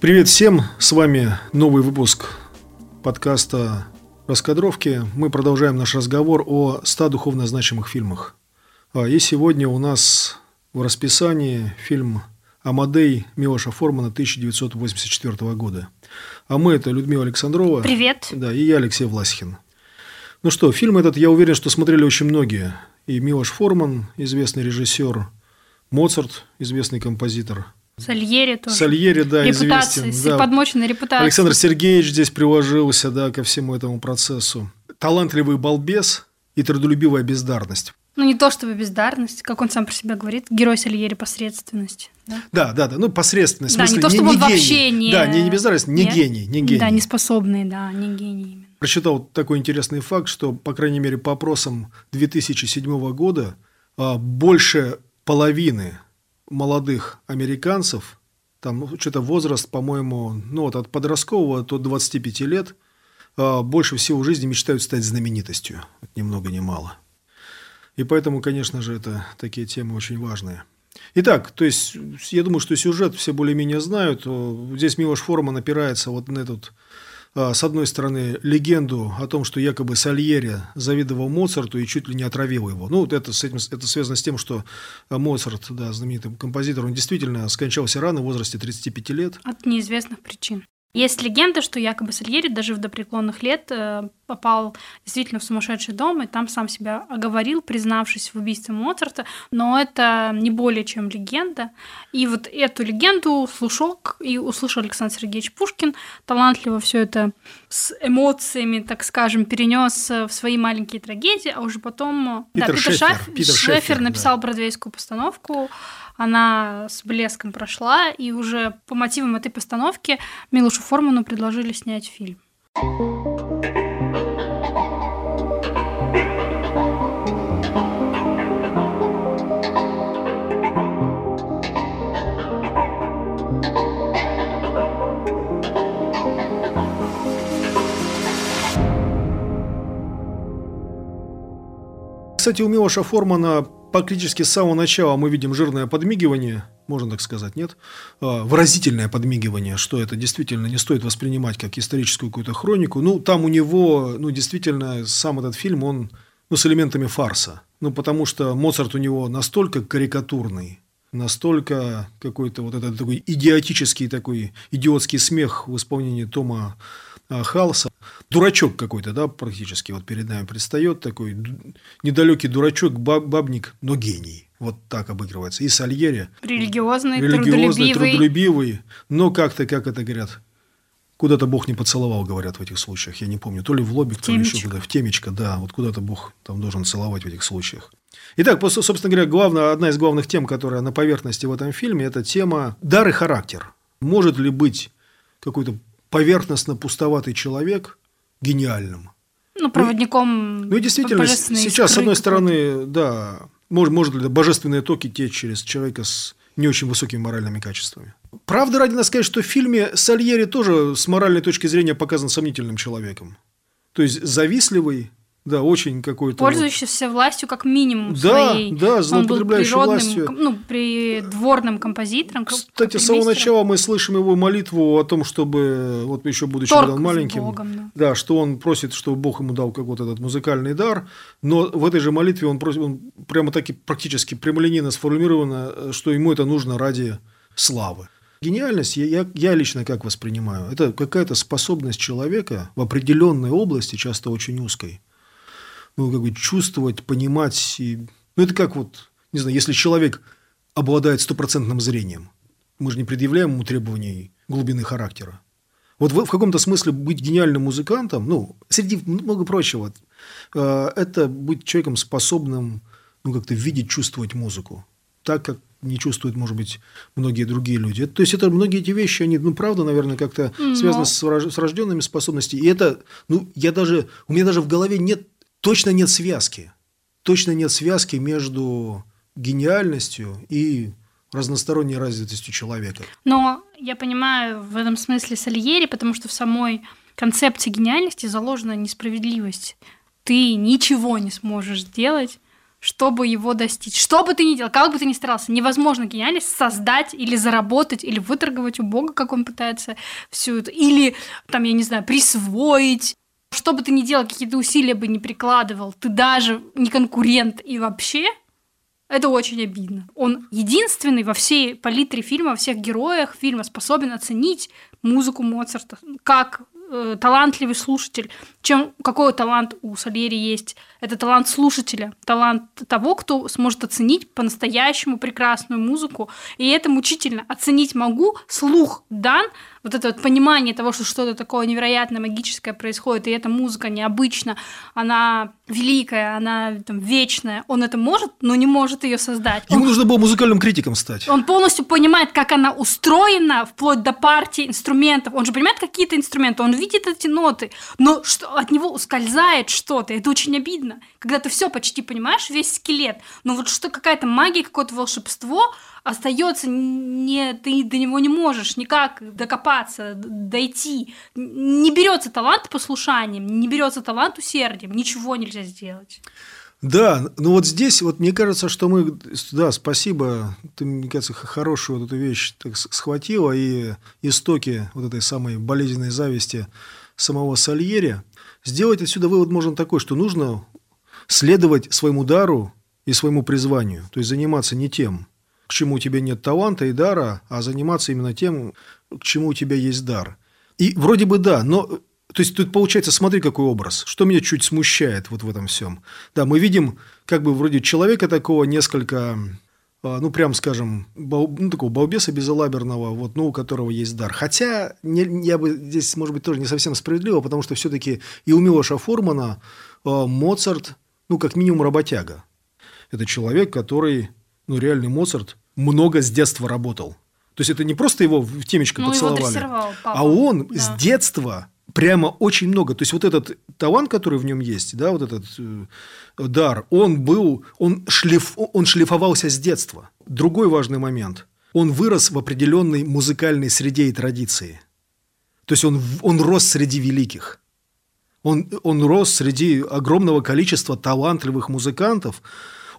Привет всем, с вами новый выпуск подкаста «Раскадровки». Мы продолжаем наш разговор о 100 духовно значимых фильмах. А, и сегодня у нас в расписании фильм «Амадей» Милоша Формана 1984 года. А мы – это Людмила Александрова. Привет. Да, и я, Алексей Власихин. Ну что, фильм этот, я уверен, что смотрели очень многие. И Милош Форман, известный режиссер, Моцарт, известный композитор – Сальери тоже. Сальери, да, Репутация, известен. Да. подмоченная репутация. Александр Сергеевич здесь приложился, да, ко всему этому процессу. Талантливый балбес и трудолюбивая бездарность. Ну, не то чтобы бездарность, как он сам про себя говорит, герой Сальери посредственность. Да, да, да, да ну посредственность. Да, в смысле, не то, чтобы не, он гений. вообще не... Да, не, не бездарность, не Нет? гений, не гений. Да, не способный, да, не гений именно. Прочитал такой интересный факт, что, по крайней мере, по опросам 2007 года а, больше половины молодых американцев, там ну, что-то возраст, по-моему, ну вот от подросткового до 25 лет, а, больше всего в жизни мечтают стать знаменитостью, ни много ни мало. И поэтому, конечно же, это такие темы очень важные. Итак, то есть, я думаю, что сюжет все более-менее знают. Здесь Милош Форман опирается вот на этот с одной стороны, легенду о том, что якобы Сальери завидовал Моцарту и чуть ли не отравил его. Ну, это, с этим, это связано с тем, что Моцарт, да, знаменитый композитор, он действительно скончался рано, в возрасте 35 лет. От неизвестных причин. Есть легенда, что якобы Сальери даже в допреклонных лет э, попал действительно в сумасшедший дом и там сам себя оговорил, признавшись в убийстве Моцарта, но это не более чем легенда. И вот эту легенду слушок и услышал Александр Сергеевич Пушкин, талантливо все это с эмоциями, так скажем, перенес в свои маленькие трагедии, а уже потом Питер да, Питер Шефер, Шефер, Питер Шефер, Шефер написал да. бродвейскую постановку она с блеском прошла, и уже по мотивам этой постановки Милушу Форману предложили снять фильм. Кстати, у Милоша Формана практически с самого начала мы видим жирное подмигивание, можно так сказать, нет? А, выразительное подмигивание, что это действительно не стоит воспринимать как историческую какую-то хронику. Ну, там у него, ну, действительно, сам этот фильм, он ну, с элементами фарса. Ну, потому что Моцарт у него настолько карикатурный, настолько какой-то вот этот такой идиотический такой, идиотский смех в исполнении Тома а, Халса. Дурачок какой-то, да, практически вот перед нами предстает такой недалекий дурачок, баб, бабник, но гений. Вот так обыгрывается. И Сальери. Религиозный, религиозный трудолюбивый. трудолюбивый. Но как-то, как это говорят, куда-то Бог не поцеловал, говорят в этих случаях. Я не помню. То ли в лобик, то ли еще куда. В темечко, да. Вот куда-то Бог там должен целовать в этих случаях. Итак, собственно говоря, главная, одна из главных тем, которая на поверхности в этом фильме, это тема дар и характер. Может ли быть какой-то поверхностно пустоватый человек гениальным. Ну, проводником. Ну, ну и действительно, сейчас, с одной стороны, да, может, может ли божественные токи течь через человека с не очень высокими моральными качествами. Правда, ради нас сказать, что в фильме Сальери тоже с моральной точки зрения показан сомнительным человеком. То есть завистливый, да, очень какой-то... Пользующийся вот... властью как минимум да, своей. Да, злоупотребляющий Он был властью. Ну, придворным композитором. Кстати, с самого начала мы слышим его молитву о том, чтобы, вот еще будучи Торг маленьким, Богом, да. да, что он просит, чтобы Бог ему дал какой-то этот музыкальный дар, но в этой же молитве он, просит, он прямо таки практически прямолинейно сформулировано, что ему это нужно ради славы. Гениальность, я, я, я лично как воспринимаю, это какая-то способность человека в определенной области, часто очень узкой, ну, как бы чувствовать, понимать. И... Ну, это как вот, не знаю, если человек обладает стопроцентным зрением, мы же не предъявляем ему требований глубины характера. Вот в, в каком-то смысле быть гениальным музыкантом, ну, среди много прочего, э, это быть человеком, способным ну, как-то видеть, чувствовать музыку. Так, как не чувствуют, может быть, многие другие люди. То есть, это многие эти вещи, они, ну, правда, наверное, как-то Но... связаны с, с рожденными способностями. И это, ну, я даже, у меня даже в голове нет точно нет связки. точно нет связки между гениальностью и разносторонней развитостью человека. Но я понимаю в этом смысле Сальери, потому что в самой концепции гениальности заложена несправедливость. Ты ничего не сможешь сделать, чтобы его достичь. Что бы ты ни делал, как бы ты ни старался, невозможно гениальность создать или заработать, или выторговать у Бога, как он пытается всю это, или, там, я не знаю, присвоить. Что бы ты ни делал, какие-то усилия бы не прикладывал, ты даже не конкурент и вообще, это очень обидно. Он единственный во всей палитре фильма, во всех героях фильма способен оценить музыку Моцарта, как э, талантливый слушатель. Чем какой талант у Сальери есть? Это талант слушателя, талант того, кто сможет оценить по-настоящему прекрасную музыку. И это мучительно. Оценить могу, слух дан, вот это вот понимание того, что что-то такое невероятное, магическое происходит, и эта музыка необычна, она великая, она там, вечная. Он это может, но не может ее создать. Ему он, нужно было музыкальным критиком стать. Он полностью понимает, как она устроена, вплоть до партии инструментов. Он же понимает какие-то инструменты, он видит эти ноты, но что, от него ускользает что-то. Это очень обидно. Когда ты все почти понимаешь, весь скелет, но вот что какая-то магия, какое-то волшебство – остается не ты до него не можешь никак докопаться, дойти. Не берется талант послушанием, не берется талант усердием, ничего нельзя сделать. Да, ну вот здесь, вот мне кажется, что мы, да, спасибо, ты, мне кажется, хорошую вот эту вещь так схватила, и истоки вот этой самой болезненной зависти самого Сальери. Сделать отсюда вывод можно такой, что нужно следовать своему дару и своему призванию, то есть заниматься не тем, к чему у тебя нет таланта и дара, а заниматься именно тем, к чему у тебя есть дар. И вроде бы да, но то есть тут получается, смотри, какой образ. Что меня чуть смущает вот в этом всем. Да, мы видим как бы вроде человека такого несколько, а, ну, прям скажем, бал, ну, такого балбеса безалаберного, вот, ну, у которого есть дар. Хотя не, я бы здесь, может быть, тоже не совсем справедливо, потому что все-таки и у Милоша Формана э, Моцарт, ну, как минимум, работяга. Это человек, который, ну, реальный Моцарт, много с детства работал. То есть это не просто его в темечко ну, поцеловали, его а он да. с детства прямо очень много. То есть вот этот талант, который в нем есть, да, вот этот э, дар, он был, он, шлиф, он шлифовался с детства. Другой важный момент. Он вырос в определенной музыкальной среде и традиции. То есть он, он рос среди великих. Он, он рос среди огромного количества талантливых музыкантов,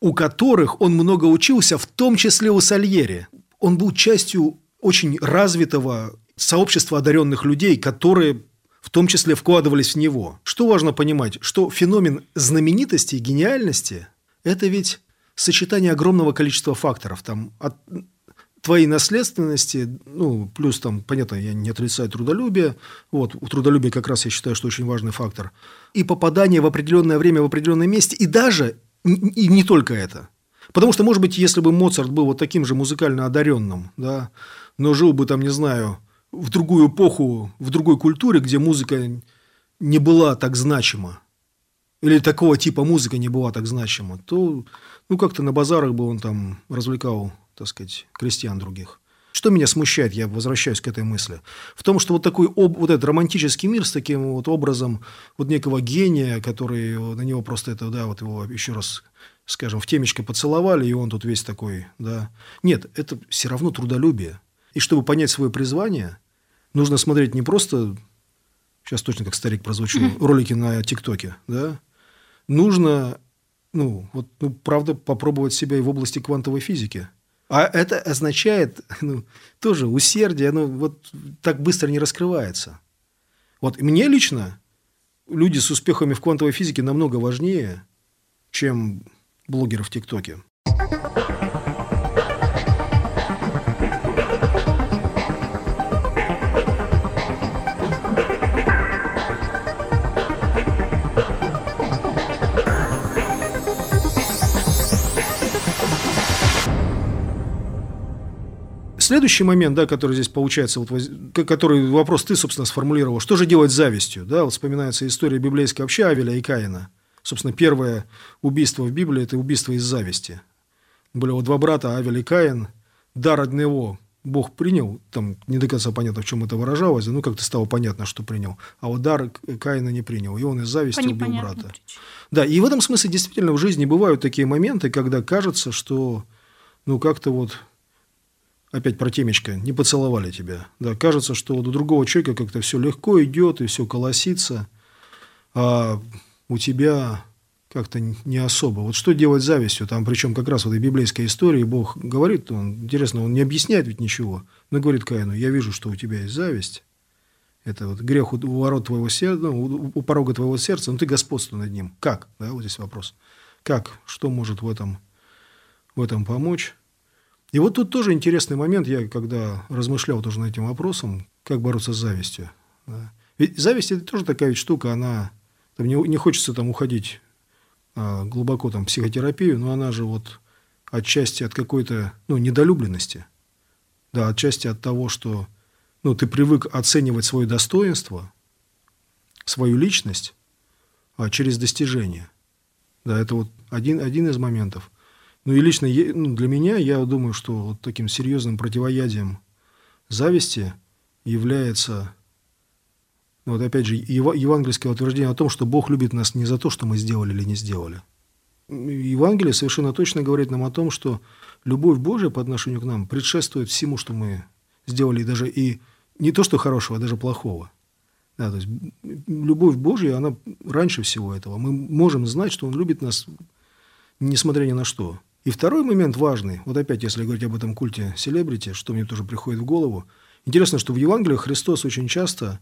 у которых он много учился, в том числе у Сальери. Он был частью очень развитого сообщества одаренных людей, которые в том числе вкладывались в него. Что важно понимать, что феномен знаменитости и гениальности – это ведь сочетание огромного количества факторов. Там, от твоей наследственности, ну, плюс там, понятно, я не отрицаю трудолюбие, вот, у трудолюбия как раз я считаю, что очень важный фактор, и попадание в определенное время в определенном месте, и даже и не только это. Потому что, может быть, если бы Моцарт был вот таким же музыкально одаренным, да, но жил бы там, не знаю, в другую эпоху, в другой культуре, где музыка не была так значима, или такого типа музыка не была так значима, то ну, как-то на базарах бы он там развлекал, так сказать, крестьян других. Что меня смущает, я возвращаюсь к этой мысли, в том, что вот такой об, вот этот романтический мир с таким вот образом вот некого гения, который на него просто это, да, вот его еще раз, скажем, в темечко поцеловали, и он тут весь такой, да. Нет, это все равно трудолюбие. И чтобы понять свое призвание, нужно смотреть не просто, сейчас точно как старик прозвучу, ролики на ТикТоке, да, нужно, ну, вот, ну, правда, попробовать себя и в области квантовой физики – а это означает ну, тоже усердие, оно вот так быстро не раскрывается. Вот мне лично люди с успехами в квантовой физике намного важнее, чем блогеры в ТикТоке. Следующий момент, да, который здесь получается, вот, который вопрос ты, собственно, сформулировал. Что же делать с завистью? Да, вот вспоминается история библейской вообще Авеля и Каина. Собственно, первое убийство в Библии – это убийство из зависти. Были вот два брата, Авель и Каин. Дар одного Бог принял, там не до конца понятно, в чем это выражалось, ну как-то стало понятно, что принял, а вот дар Каина не принял, и он из зависти убил брата. Причине. Да, и в этом смысле действительно в жизни бывают такие моменты, когда кажется, что ну как-то вот опять про темечко, не поцеловали тебя. Да, кажется, что вот у другого человека как-то все легко идет и все колосится, а у тебя как-то не особо. Вот что делать завистью? Там, причем как раз в этой библейской истории Бог говорит, он, интересно, он не объясняет ведь ничего, но говорит Каину, я вижу, что у тебя есть зависть, это вот грех у, ворот твоего сердца, ну, у, у порога твоего сердца, но ты господствуй над ним. Как? Да, вот здесь вопрос. Как? Что может в этом, в этом помочь? И вот тут тоже интересный момент, я когда размышлял тоже над этим вопросом, как бороться с завистью. Да. Ведь зависть – это тоже такая ведь штука, она, там не, не хочется там уходить а, глубоко там, в психотерапию, но она же вот отчасти от какой-то ну, недолюбленности, да, отчасти от того, что ну, ты привык оценивать свое достоинство, свою личность а, через достижение. Да, это вот один, один из моментов. Ну и лично ну, для меня, я думаю, что вот таким серьезным противоядием зависти является ну, вот опять же, евангельское утверждение о том, что Бог любит нас не за то, что мы сделали или не сделали. Евангелие совершенно точно говорит нам о том, что любовь Божия по отношению к нам предшествует всему, что мы сделали, даже и не то, что хорошего, а даже плохого. Да, то есть любовь Божья, она раньше всего этого. Мы можем знать, что Он любит нас, несмотря ни на что. И второй момент важный, вот опять, если говорить об этом культе селебрити, что мне тоже приходит в голову, интересно, что в Евангелиях Христос очень часто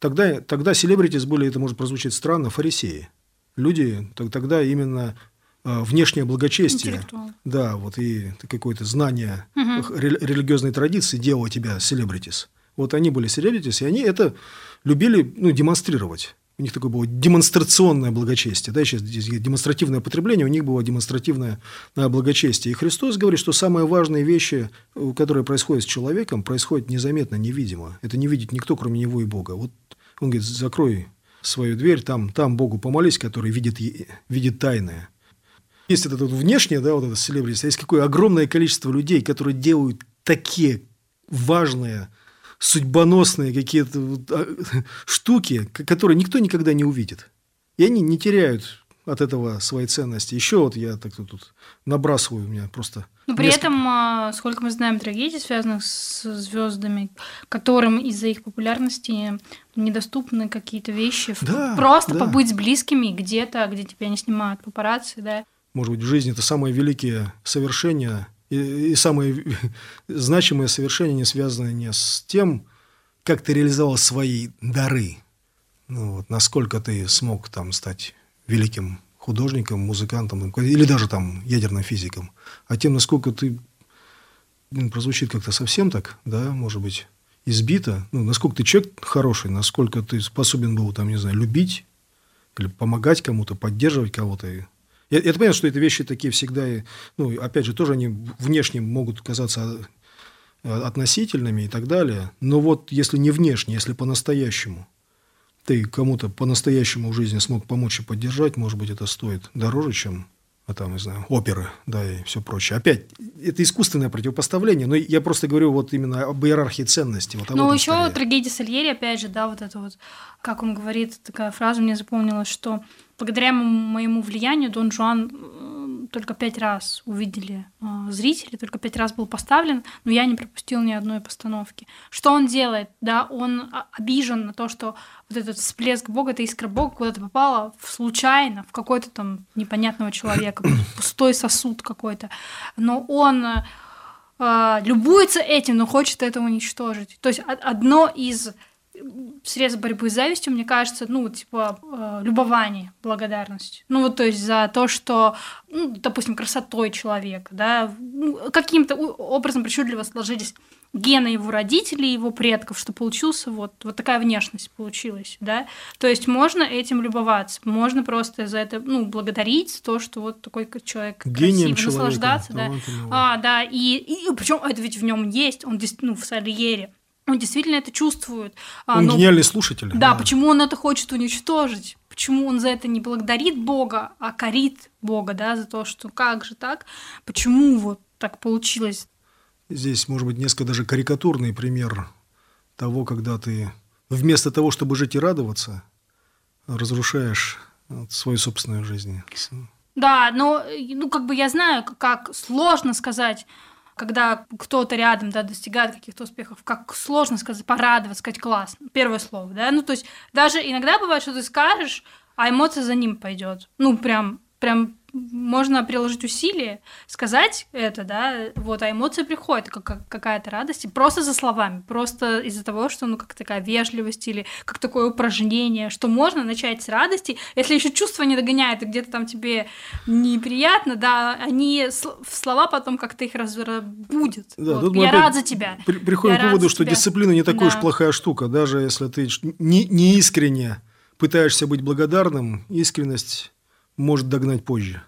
Тогда, тогда селебритис были, это может прозвучать странно, фарисеи. Люди, тогда именно э, внешнее благочестие, да, вот и какое-то знание угу. религиозной традиции делало тебя селебритис. Вот они были селебритис, и они это любили ну, демонстрировать. У них такое было демонстрационное благочестие. Да, сейчас здесь демонстративное потребление, у них было демонстративное э, благочестие. И Христос говорит, что самые важные вещи, э, которые происходят с человеком, происходят незаметно, невидимо. Это не видит никто, кроме него и Бога. Вот он говорит, закрой свою дверь, там, там Богу помолись, который видит, видит тайное. Есть это вот внешнее, да, вот это селебрити, есть какое огромное количество людей, которые делают такие важные, судьбоносные какие-то а, штуки, которые никто никогда не увидит. И они не теряют от этого своей ценности. Еще вот я так тут набрасываю, у меня просто... Но при несколько... этом, а, сколько мы знаем трагедий, связанных с звездами, которым из-за их популярности недоступны какие-то вещи. Да, Просто да. побыть с близкими где-то, где тебя не снимают папарацци, да. Может быть, в жизни это самые великие совершения и, и самые значимые совершения не связаны не с тем, как ты реализовал свои дары, ну, вот, насколько ты смог там стать великим художником, музыкантом или даже там ядерным физиком, а тем, насколько ты блин, прозвучит как-то совсем так, да, может быть, избито, ну, насколько ты человек хороший, насколько ты способен был, там, не знаю, любить или помогать кому-то, поддерживать кого-то. Я, я понимаю, что эти вещи такие всегда, ну, опять же, тоже они внешне могут казаться э, относительными и так далее, но вот если не внешне, если по-настоящему – ты кому-то по-настоящему в жизни смог помочь и поддержать, может быть, это стоит дороже, чем а там, не знаю, оперы, да, и все прочее. Опять, это искусственное противопоставление, но я просто говорю вот именно об иерархии ценностей. Вот ну, еще скорее. трагедия Сальери, опять же, да, вот это вот, как он говорит, такая фраза мне запомнилась, что благодаря моему влиянию Дон Жуан только пять раз увидели э, зрители, только пять раз был поставлен, но я не пропустил ни одной постановки. Что он делает? Да, он обижен на то, что вот этот всплеск Бога, эта искра Бога куда-то попала в, случайно в какой-то там непонятного человека, пустой сосуд какой-то. Но он э, любуется этим, но хочет это уничтожить. То есть одно из средств борьбы с завистью, мне кажется, ну, типа, э, любование, благодарность. Ну, вот, то есть за то, что, ну, допустим, красотой человека, да, ну, каким-то образом причудливо сложились гены его родителей, его предков, что получился вот, вот такая внешность получилась, да. То есть можно этим любоваться, можно просто за это, ну, благодарить то, что вот такой человек Гением красивый, наслаждаться, да. А, да, и, и причем это ведь в нем есть, он действительно, ну, в Сальере, он действительно это чувствует. А, он но... гениальный слушатель. Да, да, почему он это хочет уничтожить? Почему он за это не благодарит Бога, а корит Бога, да, за то, что как же так? Почему вот так получилось? здесь, может быть, несколько даже карикатурный пример того, когда ты вместо того, чтобы жить и радоваться, разрушаешь свою собственную жизнь. Да, но ну, как бы я знаю, как сложно сказать, когда кто-то рядом да, достигает каких-то успехов, как сложно сказать, порадовать, сказать класс, первое слово, да, ну то есть даже иногда бывает, что ты скажешь, а эмоция за ним пойдет, ну прям, прям можно приложить усилия, сказать это, да, вот, а эмоции приходят, как какая-то радость, просто за словами, просто из-за того, что, ну, как такая вежливость или как такое упражнение, что можно начать с радости, если еще чувство не догоняет, и где-то там тебе неприятно, да, они в слова потом как-то их разбудят. Да, вот. Я рад за тебя. При приходим Я к выводу, что тебя. дисциплина не такая да. уж плохая штука, даже если ты не, не искренне пытаешься быть благодарным, искренность может догнать позже.